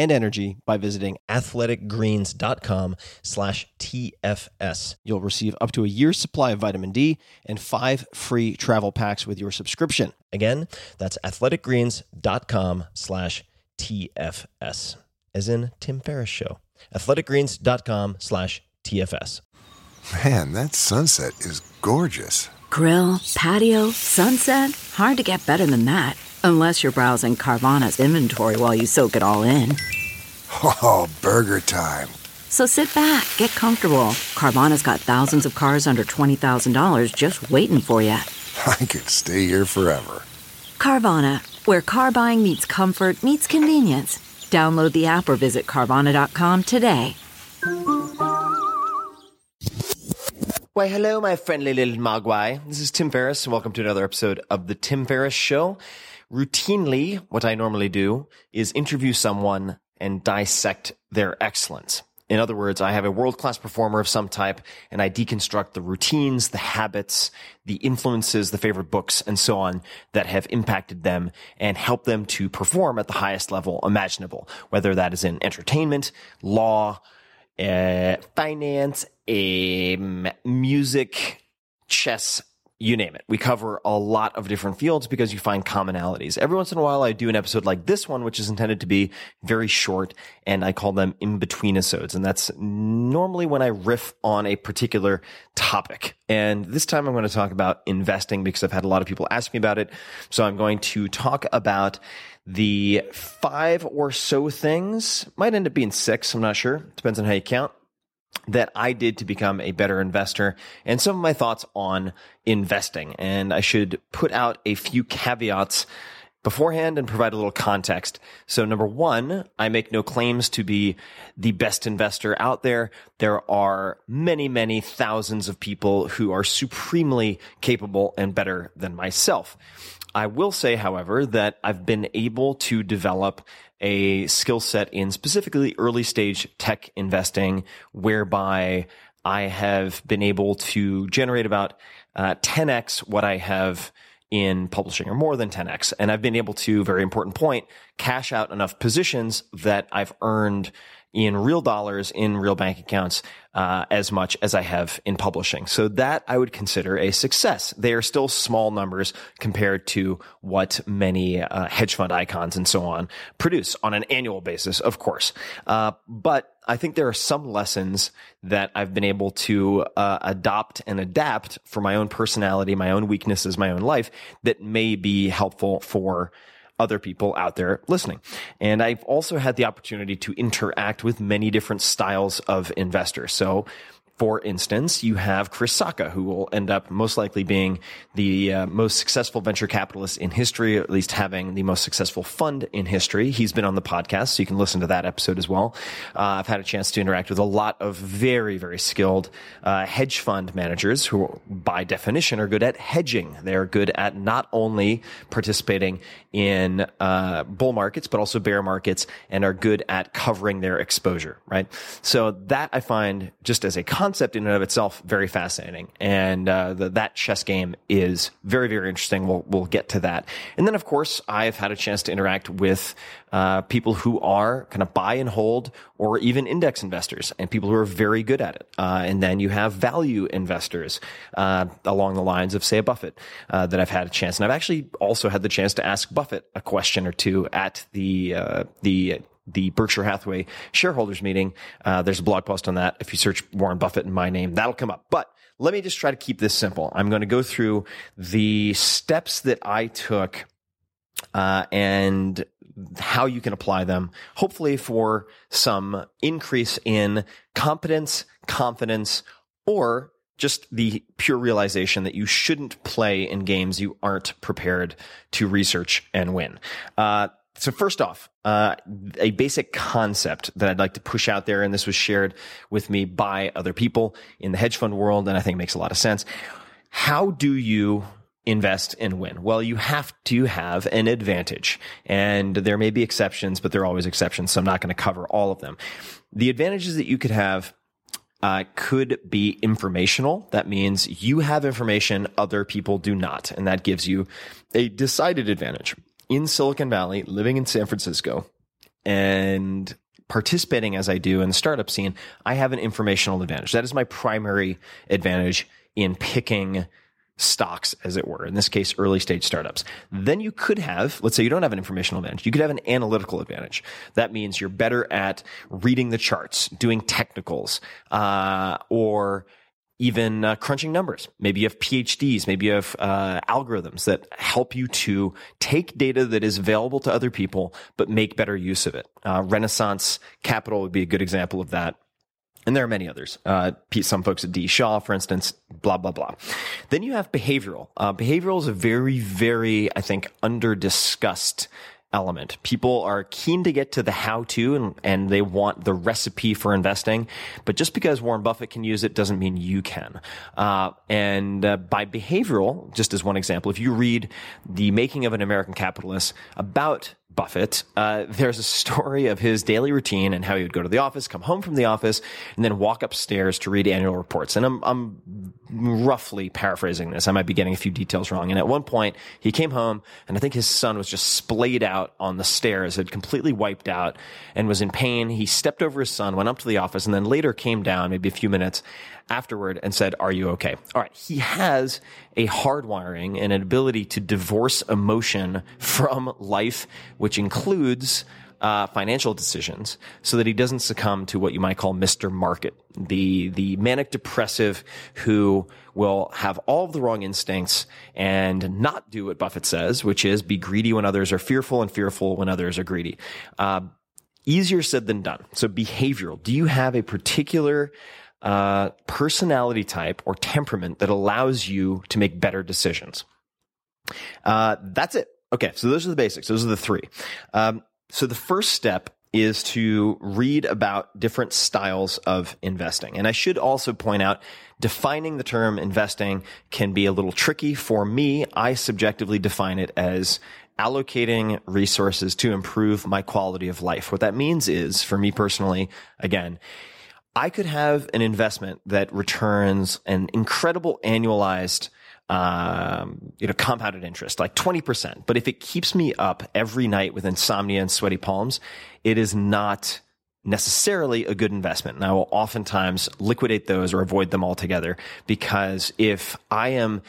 and energy by visiting athleticgreens.com slash TFS. You'll receive up to a year's supply of vitamin D and five free travel packs with your subscription. Again, that's athleticgreens.com slash TFS, as in Tim Ferriss Show. athleticgreens.com slash TFS. Man, that sunset is gorgeous. Grill, patio, sunset. Hard to get better than that. Unless you're browsing Carvana's inventory while you soak it all in. Oh, burger time. So sit back, get comfortable. Carvana's got thousands of cars under $20,000 just waiting for you. I could stay here forever. Carvana, where car buying meets comfort, meets convenience. Download the app or visit Carvana.com today. Why, hello, my friendly little mogwai. This is Tim Ferriss, and welcome to another episode of The Tim Ferriss Show. Routinely, what I normally do is interview someone and dissect their excellence. In other words, I have a world class performer of some type and I deconstruct the routines, the habits, the influences, the favorite books, and so on that have impacted them and help them to perform at the highest level imaginable, whether that is in entertainment, law, uh, finance, um, music, chess, you name it. We cover a lot of different fields because you find commonalities. Every once in a while, I do an episode like this one, which is intended to be very short, and I call them in between episodes. And that's normally when I riff on a particular topic. And this time I'm going to talk about investing because I've had a lot of people ask me about it. So I'm going to talk about the five or so things, might end up being six, I'm not sure. Depends on how you count that I did to become a better investor and some of my thoughts on investing. And I should put out a few caveats beforehand and provide a little context. So number one, I make no claims to be the best investor out there. There are many, many thousands of people who are supremely capable and better than myself. I will say, however, that I've been able to develop a skill set in specifically early stage tech investing whereby I have been able to generate about uh, 10x what I have in publishing or more than 10x. And I've been able to, very important point, cash out enough positions that I've earned in real dollars in real bank accounts uh, as much as I have in publishing. So that I would consider a success. They are still small numbers compared to what many uh, hedge fund icons and so on produce on an annual basis, of course. Uh, but I think there are some lessons that I've been able to uh, adopt and adapt for my own personality, my own weaknesses, my own life that may be helpful for other people out there listening. And I've also had the opportunity to interact with many different styles of investors. So For instance, you have Chris Sacca, who will end up most likely being the uh, most successful venture capitalist in history, or at least having the most successful fund in history. He's been on the podcast, so you can listen to that episode as well. Uh, I've had a chance to interact with a lot of very, very skilled uh, hedge fund managers who, by definition, are good at hedging. They're good at not only participating in uh, bull markets, but also bear markets, and are good at covering their exposure, right? So that I find just as a concept in and of itself very fascinating. And uh, the, that chess game is very, very interesting. We'll, we'll get to that. And then, of course, I've had a chance to interact with uh, people who are kind of buy and hold or even index investors and people who are very good at it. Uh, and then you have value investors uh, along the lines of, say, a Buffett uh, that I've had a chance. And I've actually also had the chance to ask Buffett a question or two at the uh, the the Berkshire Hathaway shareholders meeting. Uh, there's a blog post on that. If you search Warren Buffett in my name, that'll come up. But let me just try to keep this simple. I'm going to go through the steps that I took uh, and how you can apply them, hopefully for some increase in competence, confidence, or just the pure realization that you shouldn't play in games you aren't prepared to research and win. Uh, so first off, uh, a basic concept that I'd like to push out there, and this was shared with me by other people in the hedge fund world, and I think makes a lot of sense. How do you invest and win? Well, you have to have an advantage. And there may be exceptions, but there are always exceptions. So I'm not going to cover all of them. The advantages that you could have uh, could be informational. That means you have information other people do not. And that gives you a decided advantage. In Silicon Valley, living in San Francisco, and participating as I do in the startup scene, I have an informational advantage. That is my primary advantage in picking stocks, as it were, in this case, early stage startups. Then you could have, let's say you don't have an informational advantage, you could have an analytical advantage. That means you're better at reading the charts, doing technicals, uh, or even uh, crunching numbers. Maybe you have PhDs, maybe you have uh, algorithms that help you to take data that is available to other people, but make better use of it. Uh, Renaissance Capital would be a good example of that. And there are many others. Uh, some folks at D. Shaw, for instance, blah, blah, blah. Then you have behavioral. Uh, behavioral is a very, very, I think, under discussed element. People are keen to get to the how to and, and they want the recipe for investing. But just because Warren Buffett can use it doesn't mean you can. Uh, and uh, by behavioral, just as one example, if you read The Making of an American Capitalist about Buffett, uh, there's a story of his daily routine and how he would go to the office, come home from the office, and then walk upstairs to read annual reports. And I'm, I'm roughly paraphrasing this. I might be getting a few details wrong. And at one point, he came home, and I think his son was just splayed out on the stairs, had completely wiped out, and was in pain. He stepped over his son, went up to the office, and then later came down, maybe a few minutes afterward, and said, "Are you okay?" All right. He has a hardwiring and an ability to divorce emotion from life, which includes uh, financial decisions, so that he doesn't succumb to what you might call Mr. Market, the the manic depressive who will have all of the wrong instincts and not do what Buffett says, which is be greedy when others are fearful and fearful when others are greedy. Uh, easier said than done. So behavioral. Do you have a particular uh, personality type or temperament that allows you to make better decisions. Uh, that's it. Okay, so those are the basics. Those are the three. Um, so the first step is to read about different styles of investing. And I should also point out defining the term investing can be a little tricky for me. I subjectively define it as allocating resources to improve my quality of life. What that means is, for me personally, again, I could have an investment that returns an incredible annualized um, you know, compounded interest, like 20%. But if it keeps me up every night with insomnia and sweaty palms, it is not necessarily a good investment. And I will oftentimes liquidate those or avoid them altogether because if I am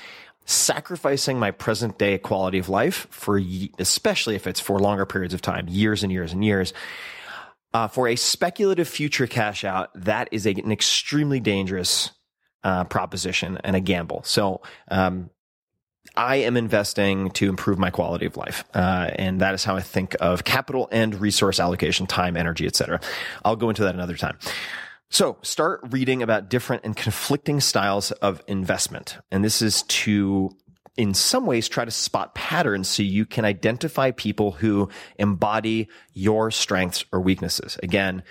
sacrificing my present day quality of life for, especially if it's for longer periods of time, years and years and years, uh, for a speculative future cash out, that is a, an extremely dangerous uh, proposition and a gamble. So, um, I am investing to improve my quality of life, uh, and that is how I think of capital and resource allocation, time, energy, etc. I'll go into that another time. So start reading about different and conflicting styles of investment. And this is to, in some ways, try to spot patterns so you can identify people who embody your strengths or weaknesses. Again,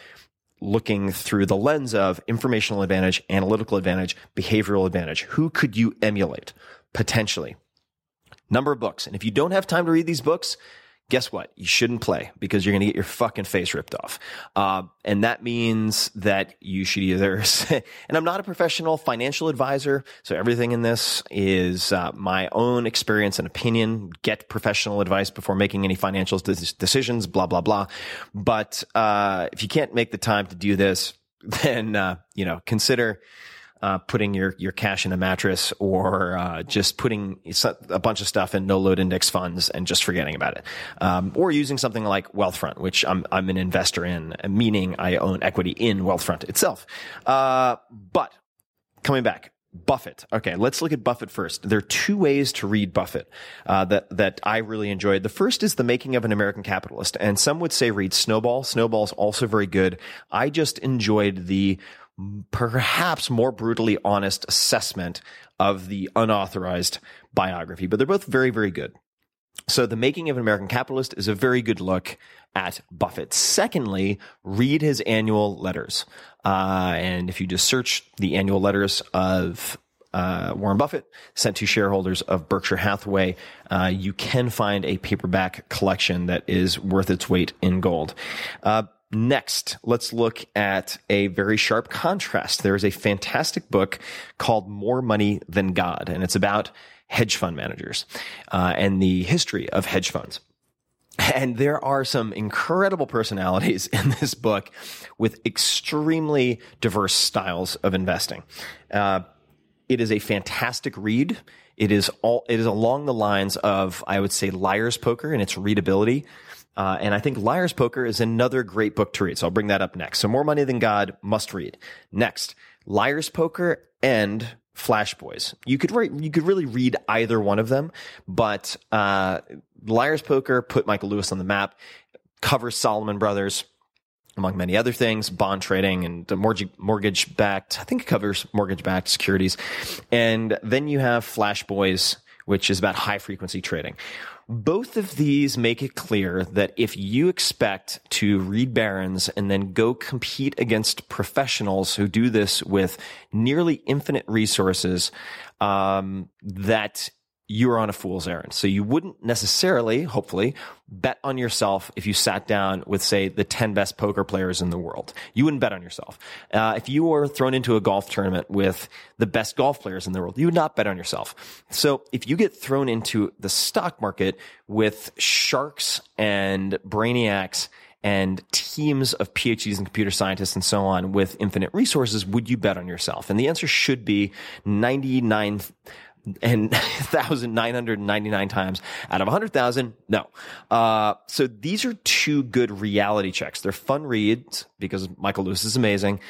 looking through the lens of informational advantage, analytical advantage, behavioral advantage. Who could you emulate potentially? Number of books. And if you don't have time to read these books, guess what? You shouldn't play because you're going to get your fucking face ripped off. Uh, and that means that you should either, and I'm not a professional financial advisor. So everything in this is uh, my own experience and opinion. Get professional advice before making any financial de- decisions, blah, blah, blah. But, uh, if you can't make the time to do this, then, uh, you know, consider, uh, putting your, your cash in a mattress or uh, just putting a bunch of stuff in no load index funds and just forgetting about it. Um, or using something like Wealthfront, which I'm, I'm an investor in, meaning I own equity in Wealthfront itself. Uh, but coming back, Buffett. Okay, let's look at Buffett first. There are two ways to read Buffett uh, that that I really enjoyed. The first is the making of an American capitalist, and some would say read Snowball. Snowball's also very good. I just enjoyed the perhaps more brutally honest assessment of the unauthorized biography, but they're both very, very good. So the making of an American capitalist is a very good look at Buffett. Secondly, read his annual letters. Uh, and if you just search the annual letters of uh, Warren Buffett sent to shareholders of Berkshire Hathaway, uh, you can find a paperback collection that is worth its weight in gold. Next, let's look at a very sharp contrast. There is a fantastic book called More Money Than God, and it's about hedge fund managers uh, and the history of hedge funds. And there are some incredible personalities in this book with extremely diverse styles of investing. Uh, it is a fantastic read. It is all, it is along the lines of, I would say, liar's poker in its readability. Uh, and I think Liar's Poker is another great book to read. So I'll bring that up next. So More Money Than God, must read. Next, Liar's Poker and Flash Boys. You could you could really read either one of them, but uh, Liar's Poker put Michael Lewis on the map, covers Salomon Brothers, among many other things, bond trading and mortgage backed. I think it covers mortgage backed securities. And then you have Flash Boys, which is about high frequency trading. Both of these make it clear that if you expect to read Barron's and then go compete against professionals who do this with nearly infinite resources, um, that you're on a fool's errand. So you wouldn't necessarily, hopefully, bet on yourself if you sat down with, say, the 10 best poker players in the world. You wouldn't bet on yourself. Uh, if you were thrown into a golf tournament with the best golf players in the world, you would not bet on yourself. So if you get thrown into the stock market with sharks and brainiacs and teams of PhDs and computer scientists and so on with infinite resources, would you bet on yourself? And the answer should be 99 and 1,999 times out of 100,000. No. Uh, so these are two good reality checks. They're fun reads because Michael Lewis is amazing,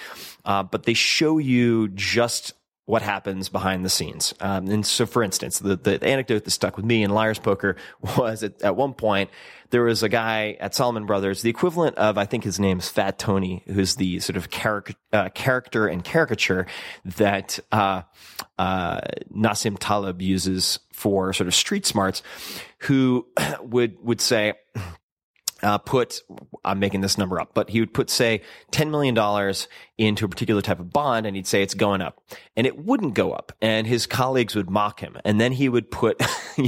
uh, but they show you just what happens behind the scenes. Um, and so, for instance, the, the anecdote that stuck with me in Liar's Poker was at, at one point, there was a guy at Salomon Brothers, the equivalent of, I think his name's Fat Tony, who's the sort of caric- uh, character and caricature that, uh, uh, Nassim Taleb uses for sort of street smarts, who would, would say, uh, put, I'm making this number up, but he would put, say, $10 million into a particular type of bond and he'd say it's going up. And it wouldn't go up. And his colleagues would mock him. And then he would put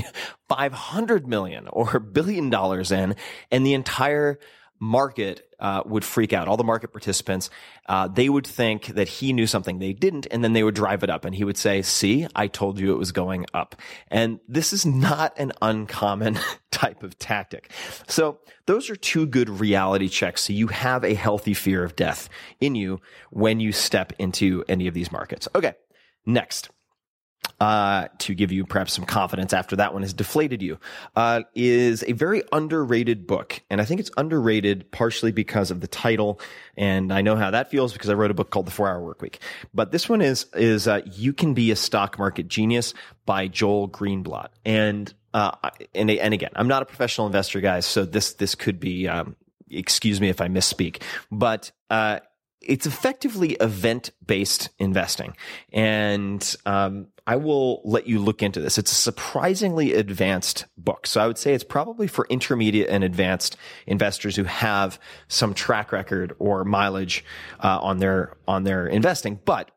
500 million or a billion dollars in and the entire market uh, would freak out. All the market participants, uh, they would think that he knew something they didn't, and then they would drive it up. And he would say, "See, I told you it was going up." And this is not an uncommon type of tactic. So those are two good reality checks. So you have a healthy fear of death in you when you step into any of these markets. Okay, next uh, to give you perhaps some confidence after that one has deflated you, uh, is a very underrated book. And I think it's underrated partially because of the title. And I know how that feels because I wrote a book called The Four Hour Work Week. But this one is, is, uh, You Can Be a Stock Market Genius by Joel Greenblatt. And, uh, and, and again, I'm not a professional investor, guys. So this, this could be, um, excuse me if I misspeak, but, uh, it's effectively event based investing. And um, I will let you look into this. It's a surprisingly advanced book. So I would say it's probably for intermediate and advanced investors who have some track record or mileage uh, on their on their investing. But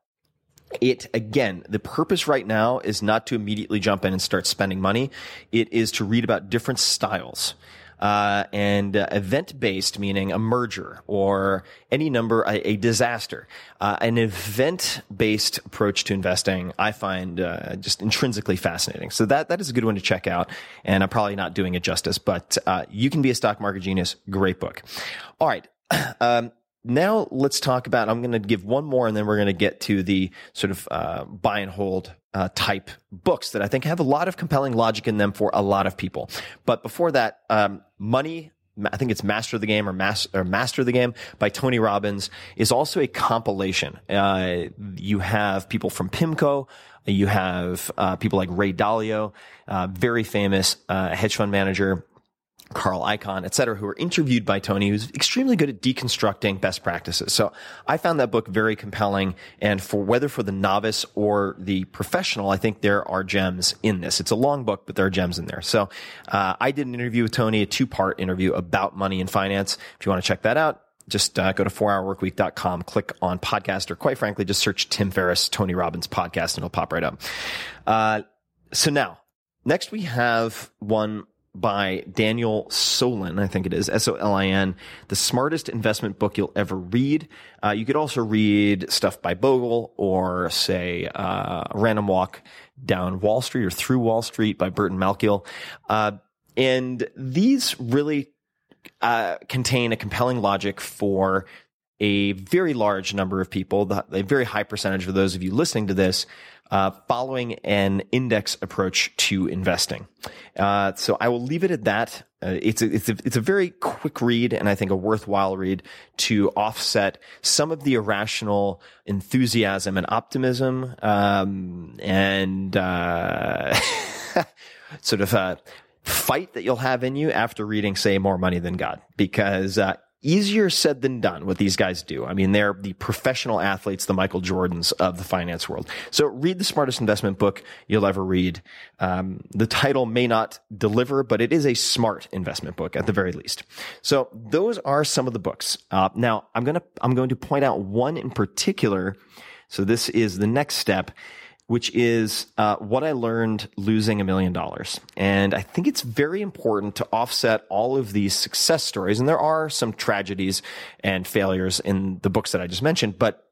it again, the purpose right now is not to immediately jump in and start spending money. It is to read about different styles. Uh, and uh, event based, meaning a merger or any number, a, a disaster. Uh, an event based approach to investing, I find uh, just intrinsically fascinating. So that that is a good one to check out. And I'm probably not doing it justice, but uh, you can be a stock market genius. Great book. All right. Um, now let's talk about. I'm going to give one more, and then we're going to get to the sort of uh, buy and hold uh, type books that I think have a lot of compelling logic in them for a lot of people. But before that, um, money. I think it's Master of the Game or, Mas- or Master of the Game by Tony Robbins is also a compilation. Uh, you have people from PIMCO. You have uh, people like Ray Dalio, uh, very famous uh, hedge fund manager Carl Icahn, et cetera, who were interviewed by Tony, who's extremely good at deconstructing best practices. So I found that book very compelling. And for whether for the novice or the professional, I think there are gems in this. It's a long book, but there are gems in there. So uh, I did an interview with Tony, a two part interview about money and finance. If you want to check that out, just uh, go to 4hourworkweek.com, click on podcast, or quite frankly, just search Tim Ferriss, Tony Robbins podcast, and it'll pop right up. Uh, so now, next we have one by Daniel Solin, I think it is, S-O-L-I-N, the smartest investment book you'll ever read. Uh, you could also read stuff by Bogle or say, uh, Random Walk Down Wall Street or Through Wall Street by Burton Malkiel. Uh, and these really, uh, contain a compelling logic for a very large number of people, a very high percentage of those of you listening to this, uh, following an index approach to investing. Uh, so I will leave it at that. Uh, it's a, it's a, it's a very quick read and I think a worthwhile read to offset some of the irrational enthusiasm and optimism, um, and, uh, sort of, uh, fight that you'll have in you after reading, say, More Money Than God, because uh, easier said than done what these guys do. I mean, they're the professional athletes, the Michael Jordans of the finance world. So read the smartest investment book you'll ever read. Um, the title may not deliver, but it is a smart investment book at the very least. So those are some of the books. Uh, now I'm to, I'm going to point out one in particular. So this is the next step which is uh, what I learned losing a million dollars. And I think it's very important to offset all of these success stories. And there are some tragedies and failures in the books that I just mentioned, but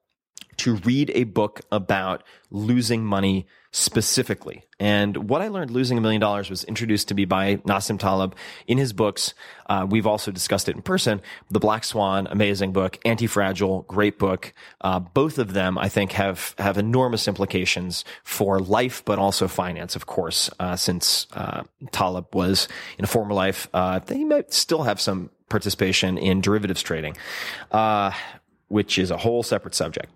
to read a book about losing money specifically. And what I learned losing a million dollars was introduced to me by Nassim Taleb in his books. Uh, we've also discussed it in person. The Black Swan, amazing book. Anti-Fragile, great book. Uh, both of them, I think, have have enormous implications for life, but also finance, of course. Uh, since uh, Taleb was in a former life, uh, they might still have some participation in derivatives trading, uh, which is a whole separate subject.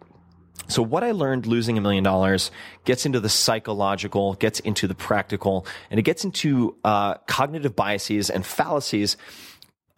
So what I learned losing a million dollars gets into the psychological, gets into the practical, and it gets into uh, cognitive biases and fallacies.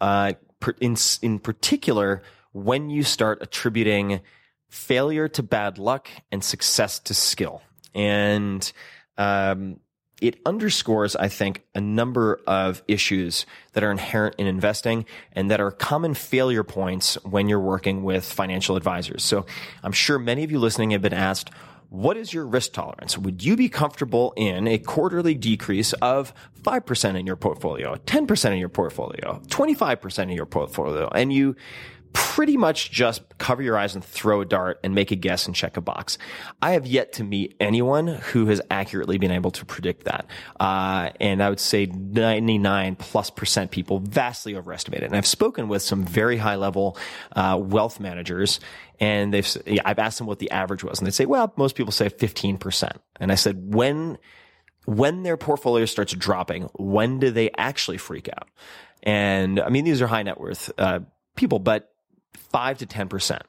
Uh, in in particular, when you start attributing failure to bad luck and success to skill, and um, it underscores, I think, a number of issues that are inherent in investing and that are common failure points when you're working with financial advisors. So I'm sure many of you listening have been asked, what is your risk tolerance? Would you be comfortable in a quarterly decrease of 5% in your portfolio, 10% in your portfolio, 25% in your portfolio? And you pretty much just cover your eyes and throw a dart and make a guess and check a box. I have yet to meet anyone who has accurately been able to predict that. Uh, and I would say 99 plus percent people vastly overestimate it. And I've spoken with some very high level, uh, wealth managers and they've, I've asked them what the average was and they say, well, most people say 15%. And I said, when, when their portfolio starts dropping, when do they actually freak out? And I mean, these are high net worth, uh, people, but five to 10%.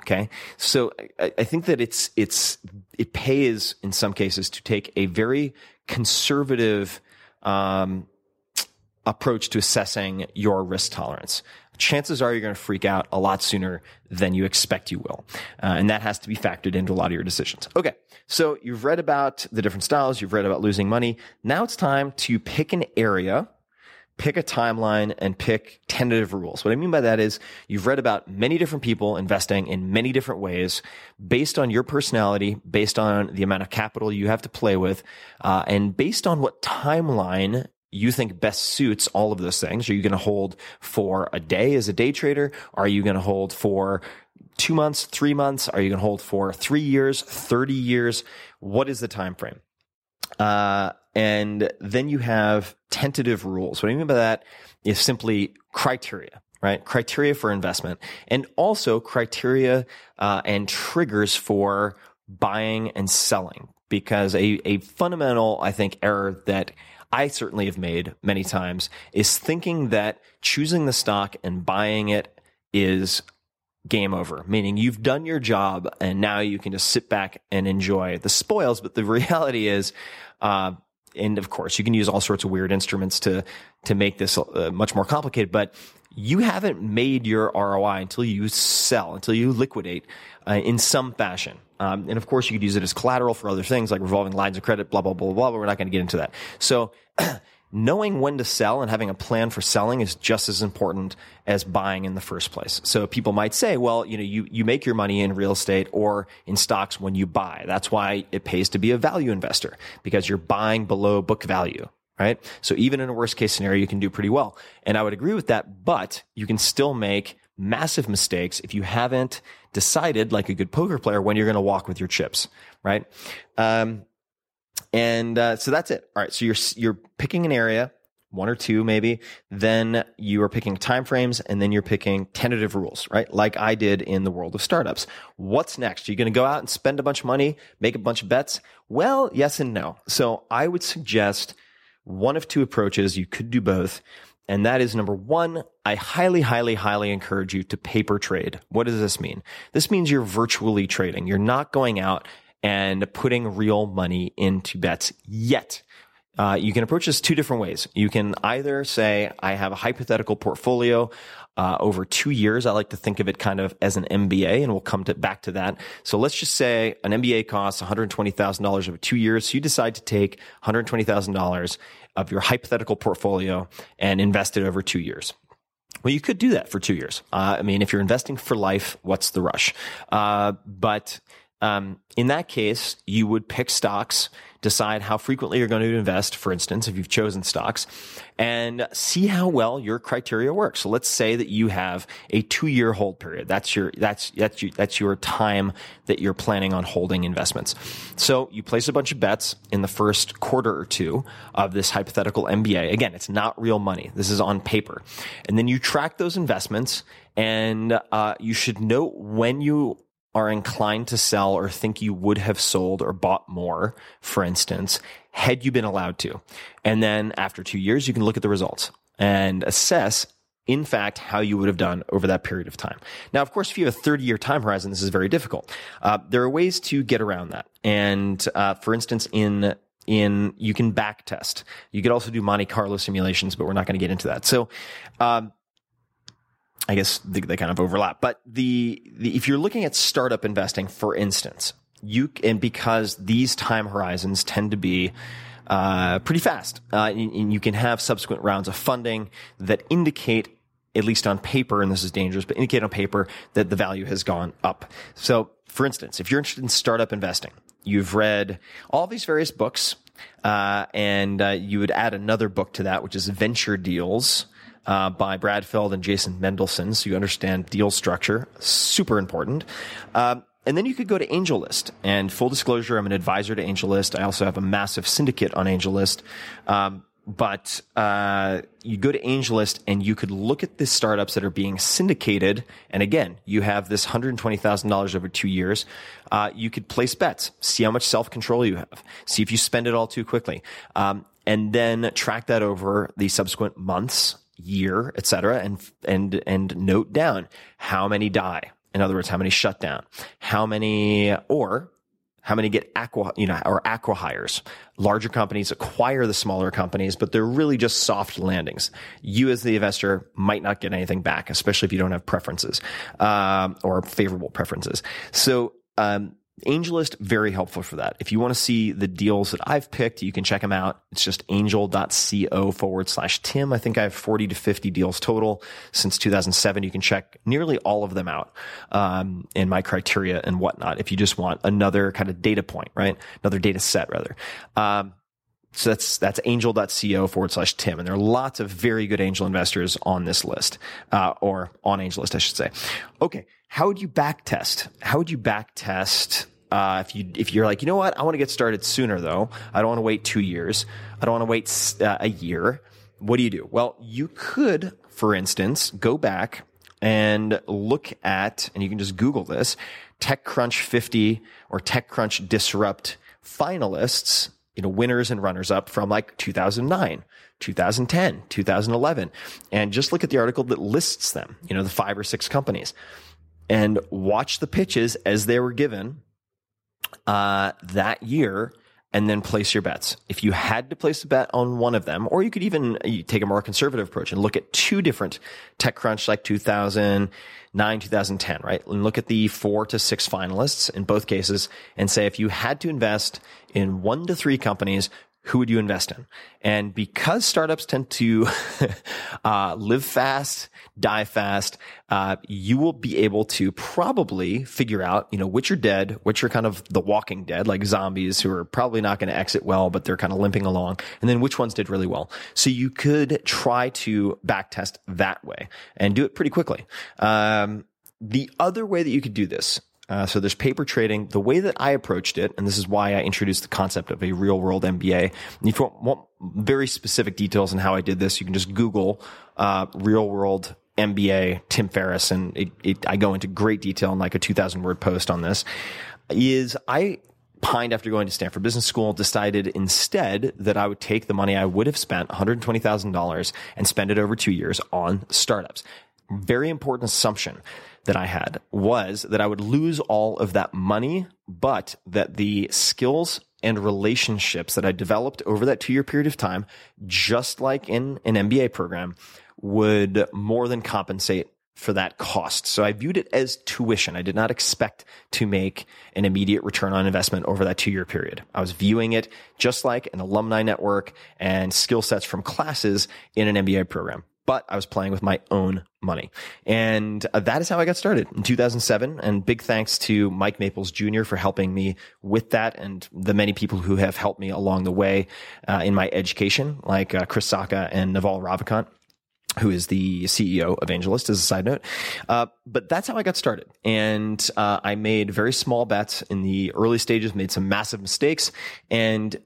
Okay. So I, I, think that it's, it's, it pays in some cases to take a very conservative, um, approach to assessing your risk tolerance. chances are you're going to freak out a lot sooner than you expect you will. Uh, and that has to be factored into a lot of your decisions. Okay. So you've read about the different styles. You've read about losing money. Now it's time to pick an area pick a timeline and pick tentative rules. What I mean by that is you've read about many different people investing in many different ways based on your personality, based on the amount of capital you have to play with, uh, and based on what timeline you think best suits all of those things. Are you going to hold for a day as a day trader? Are you going to hold for two months, three months? Are you going to hold for three years, 30 years? What is the time frame? Uh, and then you have tentative rules. What I mean by that is simply criteria, right? Criteria for investment and also criteria uh, and triggers for buying and selling. Because a, a fundamental, I think, error that I certainly have made many times is thinking that choosing the stock and buying it is game over, meaning you've done your job and now you can just sit back and enjoy the spoils. But the reality is, uh, and of course, you can use all sorts of weird instruments to to make this uh, much more complicated. But you haven't made your ROI until you sell, until you liquidate uh, in some fashion. Um, and of course, you could use it as collateral for other things like revolving lines of credit, blah blah blah blah. But we're not going to get into that. So. knowing when to sell and having a plan for selling is just as important as buying in the first place. So people might say, well, you know, you, you make your money in real estate or in stocks when you buy. That's why it pays to be a value investor because you're buying below book value. Right. So even in a worst case scenario, you can do pretty well. And I would agree with that, but you can still make massive mistakes if you haven't decided, like a good poker player, when you're going to walk with your chips. Right. Um, and uh, so that's it. All right. So you're you're picking an area, one or two maybe. Then you are picking time frames, and then you're picking tentative rules, right? Like I did in the world of startups. What's next? Are you going to go out and spend a bunch of money, make a bunch of bets? Well, yes and no. So I would suggest one of two approaches. You could do both. And that is number one, I highly, highly, highly encourage you to paper trade. What does this mean? This means you're virtually trading. You're not going out and putting real money into bets yet. Uh, you can approach this two different ways. You can either say, I have a hypothetical portfolio uh, over two years. I like to think of it kind of as an MBA, and we'll come to, back to that. So let's just say an MBA costs $120,000 over two years. So you decide to take $120,000 of your hypothetical portfolio and invest it over two years. Well, you could do that for two years. Uh, I mean, if you're investing for life, what's the rush? Uh, but um, in that case, you would pick stocks, decide how frequently you're going to invest, for instance, if you've chosen stocks, and see how well your criteria works. So let's say that you have a two year hold period. That's your, that's, that's your, that's your time that you're planning on holding investments. So you place a bunch of bets in the first quarter or two of this hypothetical MBA. Again, it's not real money. This is on paper. And then you track those investments and, uh, you should note when you are inclined to sell or think you would have sold or bought more, for instance, had you been allowed to. And then after two years, you can look at the results and assess, in fact, how you would have done over that period of time. Now, of course, if you have a 30 year time horizon, this is very difficult. Uh, there are ways to get around that. And, uh, for instance, in in you can back test. You could also do Monte Carlo simulations, but we're not going to get into that. So, um, I guess they, they kind of overlap. But the, the, if you're looking at startup investing, for instance, you and because these time horizons tend to be uh, pretty fast, uh, and, and you can have subsequent rounds of funding that indicate at least on paper, and this is dangerous, but indicate on paper that the value has gone up. So, for instance, if you're interested in startup investing, you've read all these various books, uh, and uh, you would add another book to that, which is Venture Deals uh, by Brad Feld and Jason Mendelson, so you understand deal structure. Super important. Um, and then you could go to AngelList. And full disclosure, I'm an advisor to AngelList. I also have a massive syndicate on AngelList. Um, but uh, you go to AngelList and you could look at the startups that are being syndicated. And again, you have this $120,000 over two years. Uh, you could place bets, see how much self control you have, see if you spend it all too quickly, um, and then track that over the subsequent months year, et cetera, and, and, and note down how many die. In other words, how many shut down, how many, or How many get aqua, you know, or acquihires? Larger companies acquire the smaller companies, but they're really just soft landings. You as the investor might not get anything back, especially if you don't have preferences, um, or favorable preferences. So, um, AngelList, very helpful for that. If you want to see the deals that I've picked, you can check them out. It's just angel.co forward slash Tim. I think I have 40 to 50 deals total since 2007. You can check nearly all of them out, um, in my criteria and whatnot. If you just want another kind of data point, right? Another data set rather. Um, so that's that's angel.co forward slash Tim. And there are lots of very good angel investors on this list, uh, or on AngelList, I should say. Okay. How would you back test? How would you back test? Uh, if you if you're like, you know what, I want to get started sooner though. I don't want to wait two years. I don't want to wait uh, a year. What do you do? Well, you could, for instance, go back and look at, and you can just Google this, TechCrunch 50 or TechCrunch Disrupt finalists you know, winners and runners up from like 2009, 2010, 2011. And just look at the article that lists them, you know, the five or six companies and watch the pitches as they were given, uh, that year and then place your bets. If you had to place a bet on one of them, or you could even you take a more conservative approach and look at two different TechCrunch like 2009, 2010, right? And look at the four to six finalists in both cases and say if you had to invest in one to three companies, who would you invest in? And because startups tend to uh, live fast, die fast, uh, you will be able to probably figure out, you know, which are dead, which are kind of the walking dead, like zombies who are probably not going to exit well, but they're kind of limping along, and then which ones did really well. So you could try to backtest that way and do it pretty quickly. Um, the other way that you could do this uh, so there's paper trading. The way that I approached it, and this is why I introduced the concept of a real world MBA. And if you want, want very specific details on how I did this, you can just Google uh, real world MBA Tim Ferriss, and it, it, I go into great detail in like a 2,000 word post on this. Is I pined after going to Stanford Business School, decided instead that I would take the money I would have spent, $120,000, and spend it over two years on startups. Very important assumption that I had was that I would lose all of that money, but that the skills and relationships that I developed over that two year period of time, just like in an MBA program, would more than compensate for that cost. So I viewed it as tuition. I did not expect to make an immediate return on investment over that two year period. I was viewing it just like an alumni network and skill sets from classes in an MBA program but I was playing with my own money. And uh, that is how I got started in 2007. And big thanks to Mike Maples Jr. for helping me with that and the many people who have helped me along the way uh, in my education, like uh, Chris Sacca and Naval Ravikant who is the CEO of AngelList as a side note. Uh, but that's how I got started. And uh, I made very small bets in the early stages, made some massive mistakes, and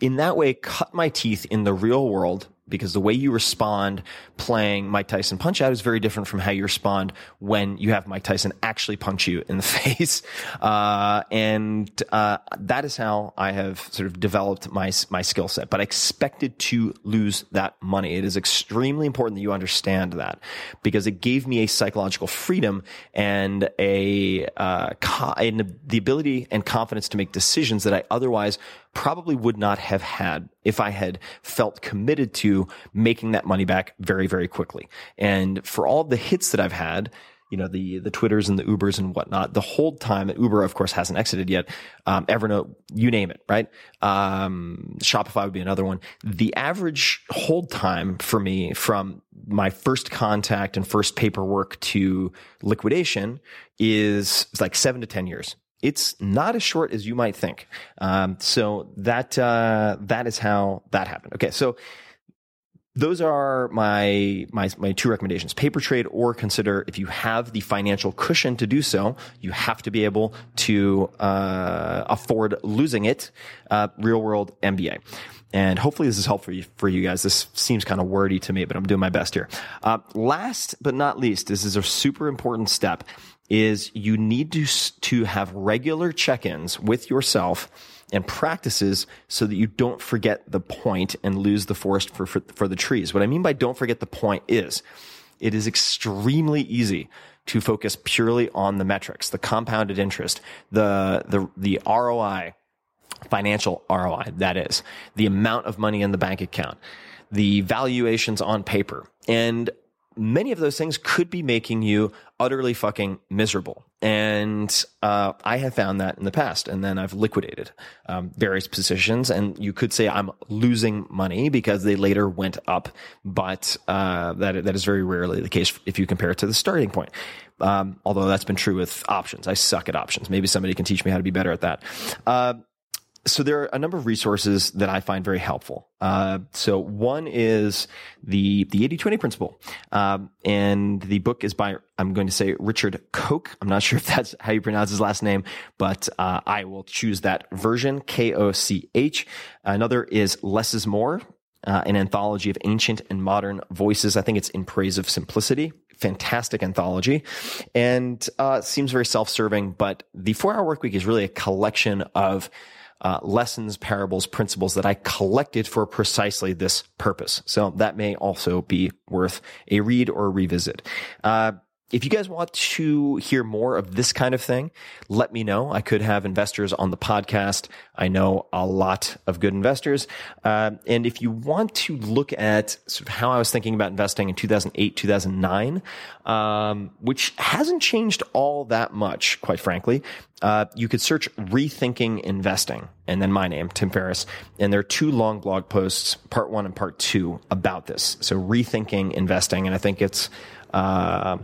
in that way cut my teeth in the real world because the way you respond playing Mike Tyson punch out is very different from how you respond when you have Mike Tyson actually punch you in the face. Uh, and uh, that is how I have sort of developed my my skill set. But I expected to lose that money. It is extremely important that you understand that because it gave me a psychological freedom and a, uh, co- and the ability and confidence to make decisions that I otherwise probably would not have had if I had felt committed to making that money back very, very quickly. And for all the hits that I've had, you know, the, the Twitters and the Ubers and whatnot, the whole time Uber, of course, hasn't exited yet. Um, Evernote, you name it, right? Um, Shopify would be another one. The average hold time for me from my first contact and first paperwork to liquidation is like seven to 10 years it's not as short as you might think. Um, so that uh, that is how that happened. Okay, so those are my my my two recommendations: paper trade, or consider if you have the financial cushion to do so, you have to be able to uh, afford losing it. Uh, real world MBA. And hopefully this is helpful for you, for you guys. This seems kind of wordy to me, but I'm doing my best here. Uh, last but not least, this is a super important step is you need to, to have regular check-ins with yourself and practices so that you don't forget the point and lose the forest for, for, for the trees. What I mean by don't forget the point is it is extremely easy to focus purely on the metrics, the compounded interest, the, the, the ROI, financial ROI, that is, the amount of money in the bank account, the valuations on paper. And many of those things could be making you utterly fucking miserable. And uh, I have found that in the past, and then I've liquidated um, various positions. And you could say I'm losing money because they later went up, but uh, that that is very rarely the case if you compare it to the starting point. Um, although that's been true with options, I suck at options. Maybe somebody can teach me how to be better at that. Uh, so there are a number of resources that I find very helpful. Uh, so one is the the 80-20 principle. Um, and the book is by I'm going to say Richard Koch. I'm not sure if that's how you pronounce his last name, but uh, I will choose that version, K O C H. Another is Less is More. Uh, an anthology of ancient and modern voices. I think it's in praise of simplicity fantastic anthology and uh, seems very self-serving but the four hour work week is really a collection of uh, lessons, parables, principles that I collected for precisely this purpose. So that may also be worth a read or a revisit. Uh, if you guys want to hear more of this kind of thing, let me know. I could have investors on the podcast. I know a lot of good investors. Uh, and if you want to look at sort of how I was thinking about investing in 2008, 2009, um, which hasn't changed all that much, quite frankly, uh, you could search rethinking investing and then my name, Tim Ferriss. And there are two long blog posts, part one and part two about this. So rethinking investing. And I think it's, uh,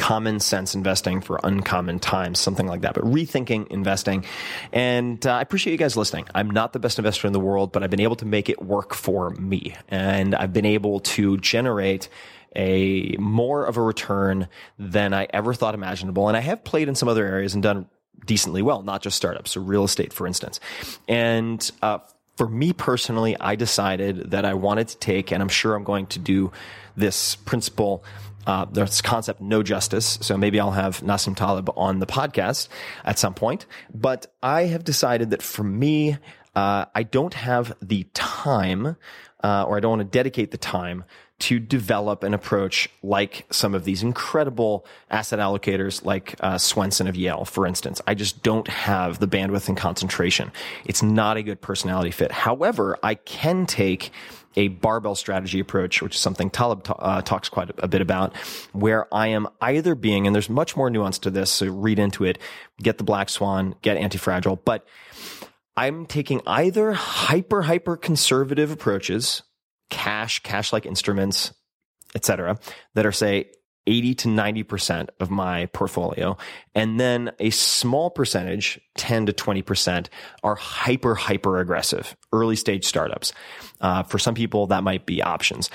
common sense investing for uncommon times, something like that. But rethinking investing. And uh, I appreciate you guys listening. I'm not the best investor in the world, but I've been able to make it work for me. And I've been able to generate a more of a return than I ever thought imaginable. And I have played in some other areas and done decently well, not just startups, so real estate, for instance. And, uh, for me personally, I decided that I wanted to take, and I'm sure I'm going to do this principle uh, this concept no justice. So maybe I'll have Nassim Taleb on the podcast at some point. But I have decided that for me, uh, I don't have the time, uh, or I don't want to dedicate the time to develop an approach like some of these incredible asset allocators like uh, Swensen of Yale, for instance. I just don't have the bandwidth and concentration. It's not a good personality fit. However, I can take a barbell strategy approach, which is something Taleb uh, talks quite a bit about, where I am either being, and there's much more nuance to this, so read into it, get the black swan, get anti-fragile, but I'm taking either hyper, hyper conservative approaches, cash, cash like instruments, etc., that are say 80 to 90% of my portfolio. And then a small percentage, 10 to 20% are hyper, hyper aggressive early stage startups. Uh, for some people, that might be options.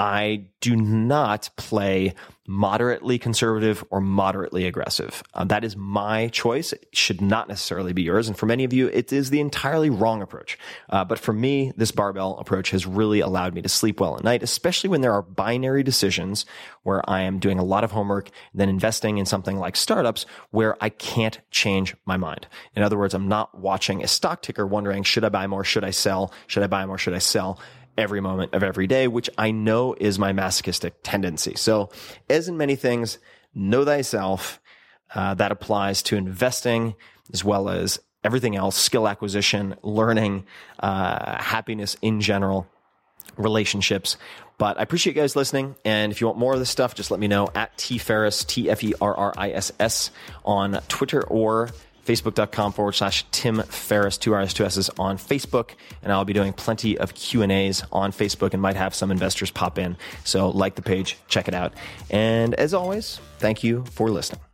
I do not play moderately conservative or moderately aggressive. Uh, that is my choice. It should not necessarily be yours. And for many of you, it is the entirely wrong approach. Uh, but for me, this barbell approach has really allowed me to sleep well at night, especially when there are binary decisions where I am doing a lot of homework, then investing in something like startups where I can't change my mind. In other words, I'm not watching a stock ticker wondering, should I buy more? Should I sell? Should I buy more? Should I sell? Every moment of every day, which I know is my masochistic tendency. So, as in many things, know thyself. Uh, that applies to investing as well as everything else, skill acquisition, learning, uh, happiness in general, relationships. But I appreciate you guys listening. And if you want more of this stuff, just let me know at T Ferriss, T F E R R I S S on Twitter or facebook.com forward slash Tim Ferriss, two R's, two S's on Facebook. And I'll be doing plenty of Q and A's on Facebook and might have some investors pop in. So like the page, check it out. And as always, thank you for listening.